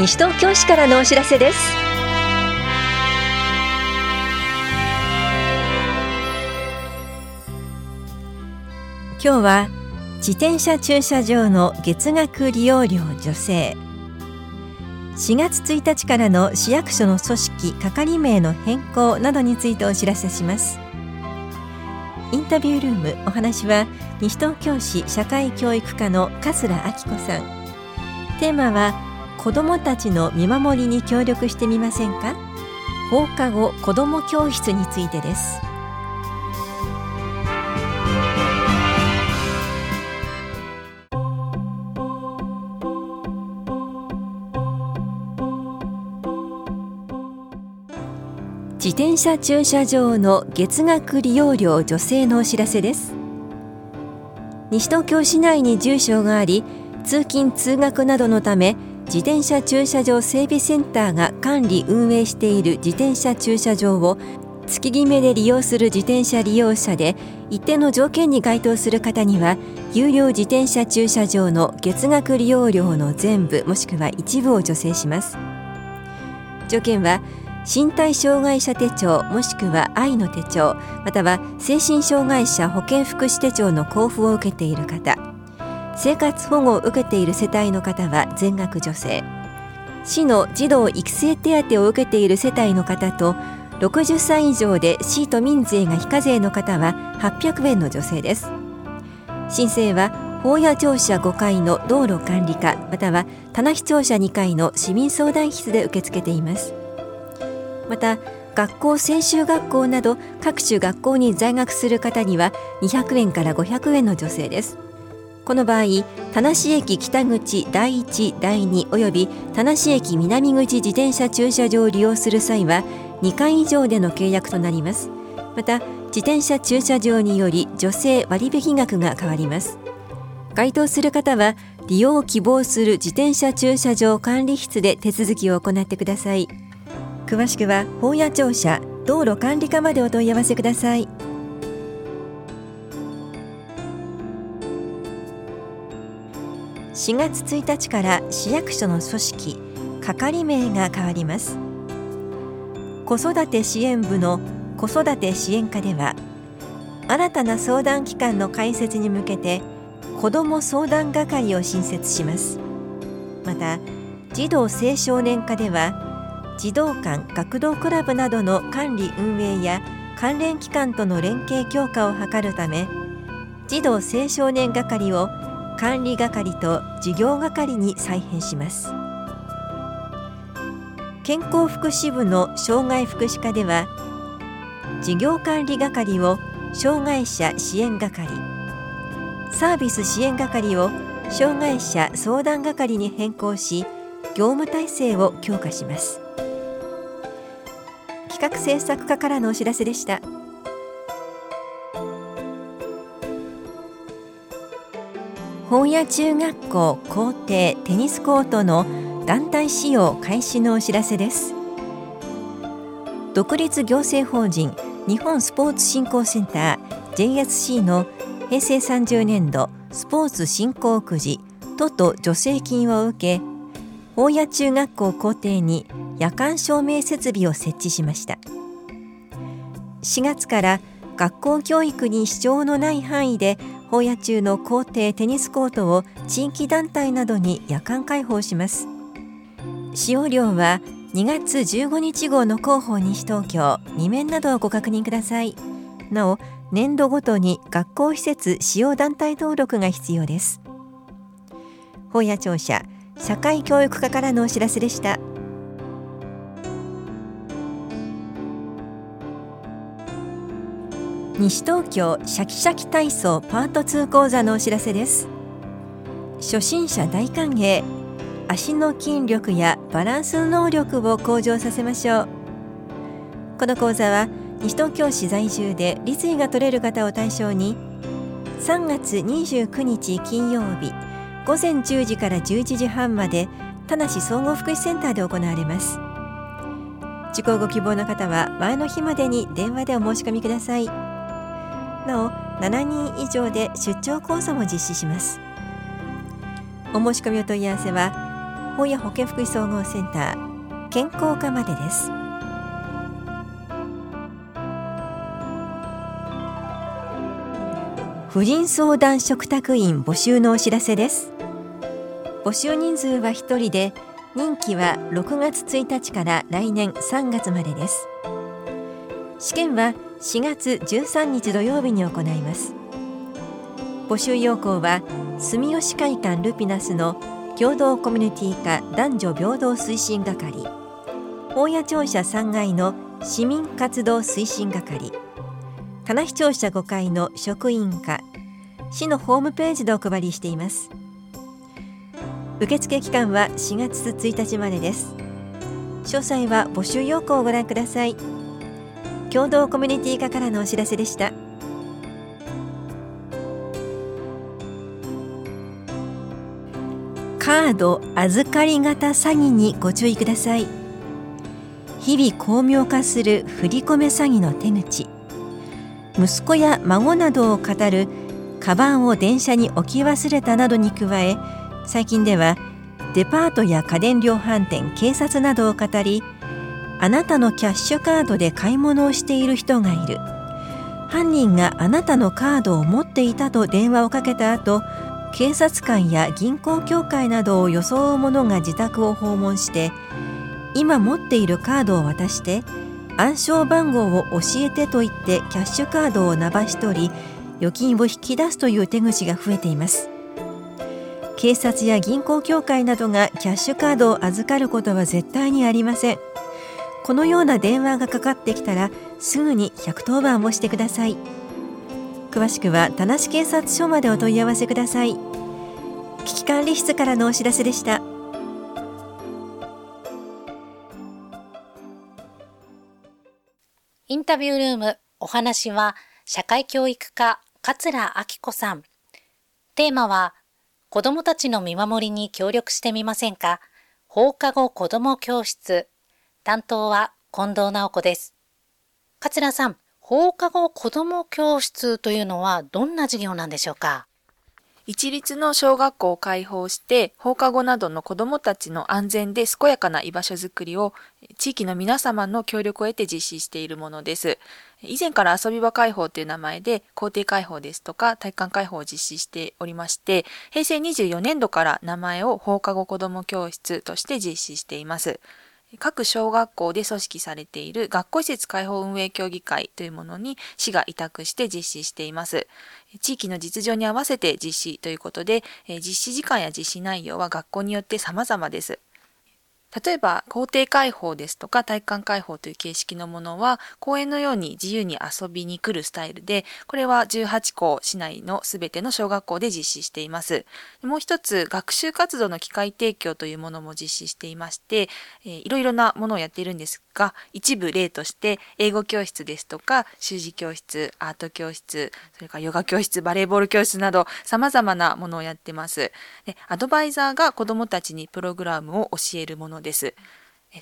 西東京市からのお知らせです。今日は自転車駐車場の月額利用料助成。4月1日からの市役所の組織係名の変更などについてお知らせします。インタビュールームお話は西東京市社会教育課の桂明子さん。テーマは子どもたちの見守りに協力してみませんか？放課後子ども教室についてです。自転車駐車場の月額利用料助成のお知らせです。西東京市内に住所があり通勤通学などのため自転車駐車場整備センターが管理運営している自転車駐車場を月決めで利用する自転車利用者で一定の条件に該当する方には有料自転車駐車場の月額利用料の全部もしくは一部を助成します。条件は身体障害者手帳もしくは愛の手帳または精神障害者保健福祉手帳の交付を受けている方。生活保護を受けている世帯の方は全額助成。市の児童育成手当を受けている世帯の方と60歳以上で市都民税が非課税の方は800円の助成です。申請は法屋庁舎5階の道路管理課または棚視庁舎2階の市民相談室で受け付けています。また学校専修学校など各種学校に在学する方には200円から500円の助成です。この場合田無駅北口第一第二および田無駅南口自転車駐車場を利用する際は2回以上での契約となります。また自転車駐車場により助成割引額が変わります。該当する方は利用を希望する自転車駐車場管理室で手続きを行ってください。詳しくは本屋庁舎道路管理課までお問い合わせください。4月1日から市役所の組織係名が変わります。子育て支援部の子育て支援課では新たな相談機関の開設に向けて子ども相談係を新設します。また児童青少年課では児童館学童クラブなどの管理運営や関連機関との連携強化を図るため児童青少年係を管理係と事業係に再編します。健康福祉部の障害福祉課では事業管理係を障害者支援係サービス支援係を障害者相談係に変更し業務体制を強化します。企画制作課からのお知らせでした。本屋中学校校庭テニスコートの団体使用開始のお知らせです。独立行政法人日本スポーツ振興センター JSC の平成30年度スポーツ振興くじ都と助成金を受け大谷中学校校庭に夜間照明設備を設置しました。4月から学校教育に支障のない範囲で法野中の校庭テニスコートを地域団体などに夜間開放します。使用料は2月15日号の広報西東京2面などをご確認ください。なお年度ごとに学校施設使用団体登録が必要です。法野庁舎社会教育課からのお知らせでした。西東京シャキシャキ体操パート2講座のお知らせです。初心者大歓迎。足の筋力やバランス能力を向上させましょう。この講座は西東京市在住で立位が取れる方を対象に3月29日金曜日午前10時から11時半まで田無総合福祉センターで行われます。受講ご希望の方は前の日までに電話でお申し込みください。なお7人以上で出張講座も実施します。お申し込みお問い合わせは保谷保健福祉総合センター健康課までです。婦人相談食卓員募集のお知らせです。募集人数は1人で任期は6月1日から来年3月までです。試験は4月13日土曜日に行います。募集要項は住吉会館ルピナスの共同コミュニティ課男女平等推進係。大谷庁舎3階の市民活動推進係。棚視聴者5階の職員課。市のホームページでお配りしています。受付期間は4月1日までです。詳細は募集要項をご覧ください。共同コミュニティ課からのお知らせでした。カード預かり型詐欺にご注意ください。日々巧妙化する振り込め詐欺の手口。息子や孫などを語るカバンを電車に置き忘れたなどに加え最近ではデパートや家電量販店警察などを語りあなたのキャッシュカードで買い物をしている人がいる。犯人があなたのカードを持っていたと電話をかけた後警察官や銀行協会などを装う者が自宅を訪問して今持っているカードを渡して暗証番号を教えてと言ってキャッシュカードをなばし取り預金を引き出すという手口が増えています。警察や銀行協会などがキャッシュカードを預かることは絶対にありません。このような電話がかかってきたらすぐに110番をしてください。詳しくは田無警察署までお問い合わせください。危機管理室からのお知らせでした。インタビュールームお話は社会教育課桂明子さん。テーマは子どもたちの見守りに協力してみませんか？放課後子ども教室。担当は近藤直子です桂さん放課後子ども教室というのはどんな授業なんでしょうか？一律の小学校を開放して放課後などの子どもたちの安全で健やかな居場所づくりを地域の皆様の協力を得て実施しているものです。以前から遊び場開放という名前で校庭開放ですとか体育館開放を実施しておりまして平成24年度から名前を放課後子ども教室として実施しています。各小学校で組織されている学校施設開放運営協議会というものに市が委託して実施しています。地域の実情に合わせて実施ということで、実施時間や実施内容は学校によって様々です。例えば、校庭開放ですとか体育館開放という形式のものは、公園のように自由に遊びに来るスタイルで、これは18校市内のすべての小学校で実施しています。もう一つ、学習活動の機会提供というものも実施していまして、えー、いろいろなものをやっているんですが、一部例として、英語教室ですとか、習字教室、アート教室、それからヨガ教室、バレーボール教室など、様々なものをやってます。でアドバイザーが子供たちにプログラムを教えるものです。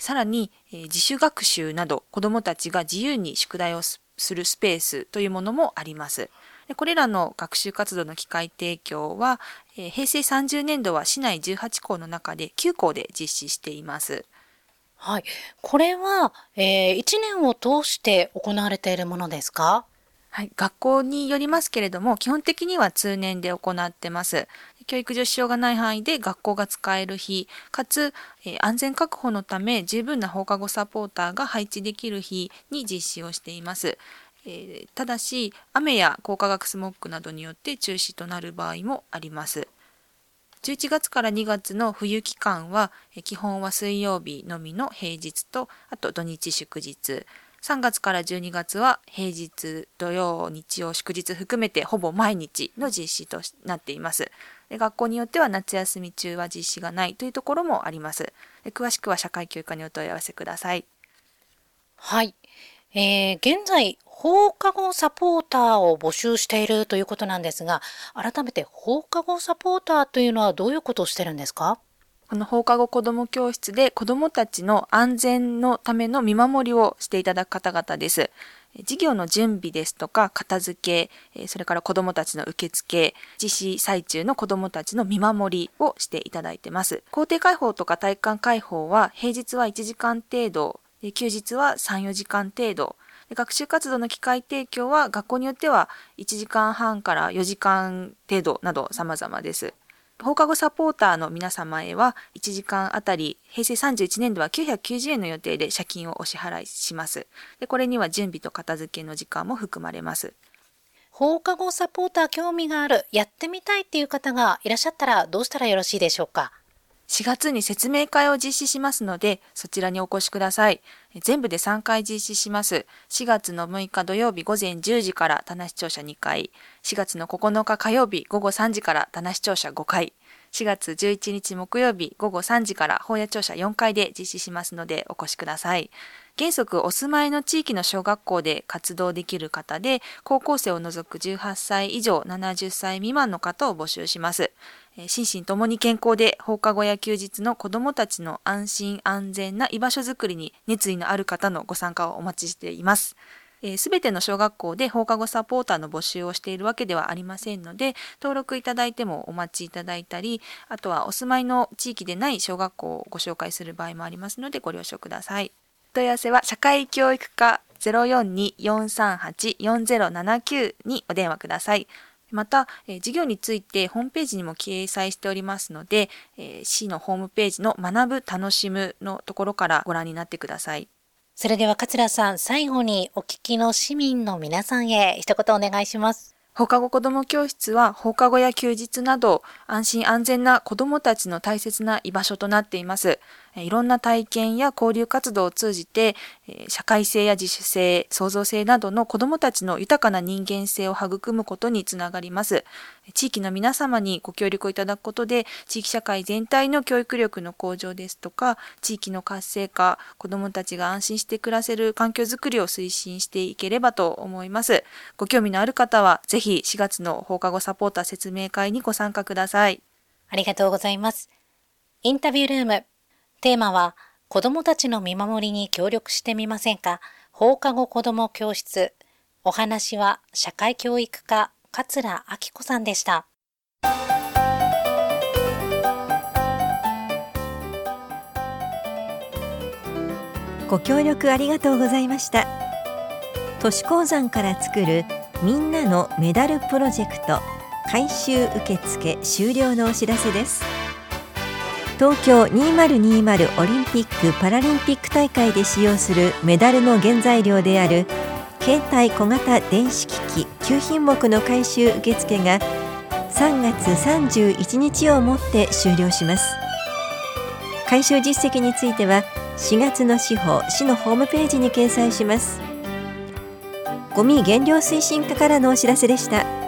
さらに、自主学習など子どもたちが自由に宿題をするスペースというものもあります。これらの学習活動の機会提供は、平成30年度は市内18校の中で9校で実施しています。はい。これは、えー、1年を通して行われているものですか？はい、学校によりますけれども、基本的には通年で行ってます。教育上支障がない範囲で学校が使える日、かつ、え、安全確保のため十分な放課後サポーターが配置できる日に実施をしています。え、ただし、雨や高化学スモッグなどによって中止となる場合もあります。11月から2月の冬期間は、基本は水曜日のみの平日と、あと土日祝日。3月から12月は平日、土曜、日曜、祝日含めてほぼ毎日の実施となっています。で学校によっては夏休み中は実施がないというところもあります。で詳しくは社会教育課にお問い合わせください。はい。えー、現在、放課後サポーターを募集しているということなんですが、改めて放課後サポーターというのはどういうことをしてるんですか？この放課後子ども教室で子どもたちの安全のための見守りをしていただく方々です。事業の準備ですとか片付け、それから子どもたちの受付、実施最中の子どもたちの見守りをしていただいてます。校庭開放とか体育館開放は平日は1時間程度、休日は3、4時間程度、学習活動の機会提供は学校によっては1時間半から4時間程度など様々です。放課後サポーターの皆様へは1時間あたり平成31年度は990円の予定で借金をお支払いします。でこれには準備と片付けの時間も含まれます。放課後サポーター興味がある、やってみたいっていう方がいらっしゃったらどうしたらよろしいでしょうか？4月に説明会を実施しますので、そちらにお越しください。全部で3回実施します。4月の6日土曜日午前10時から棚視聴者2回、4月の9日火曜日午後3時から棚視聴者5回、4月11日木曜日午後3時から法屋庁舎4階で実施しますのでお越しください。原則お住まいの地域の小学校で活動できる方で、高校生を除く18歳以上70歳未満の方を募集します。心身ともに健康で放課後や休日の子どもたちの安心安全な居場所づくりに熱意のある方のご参加をお待ちしています。す、べ、ての小学校で放課後サポーターの募集をしているわけではありませんので、登録いただいてもお待ちいただいたり、あとはお住まいの地域でない小学校をご紹介する場合もありますのでご了承ください。問い合わせは社会教育課042-438-4079にお電話ください。また、えー、事業についてホームページにも掲載しておりますので、えー、市のホームページの学ぶ楽しむのところからご覧になってください。それでは桂さん、最後にお聞きの市民の皆さんへ一言お願いします。放課後子ども教室は放課後や休日など安心安全な子どもたちの大切な居場所となっています。いろんな体験や交流活動を通じて、社会性や自主性、創造性などの子どもたちの豊かな人間性を育むことにつながります。地域の皆様にご協力をいただくことで、地域社会全体の教育力の向上ですとか、地域の活性化、子どもたちが安心して暮らせる環境づくりを推進していければと思います。ご興味のある方は、ぜひ4月の放課後サポーター説明会にご参加ください。ありがとうございます。インタビュールームテーマは、子供たちの見守りに協力してみませんか？放課後子供教室。お話は、社会教育課、桂明子さんでした。ご協力ありがとうございました。都市鉱山から作るみんなのメダルプロジェクト回収受付終了のお知らせです。東京2020オリンピック・パラリンピック大会で使用するメダルの原材料である携帯小型電子機器9品目の回収受付が3月31日をもって終了します回収実績については4月の司法市のホームページに掲載しますゴミ減量推進課からのお知らせでした。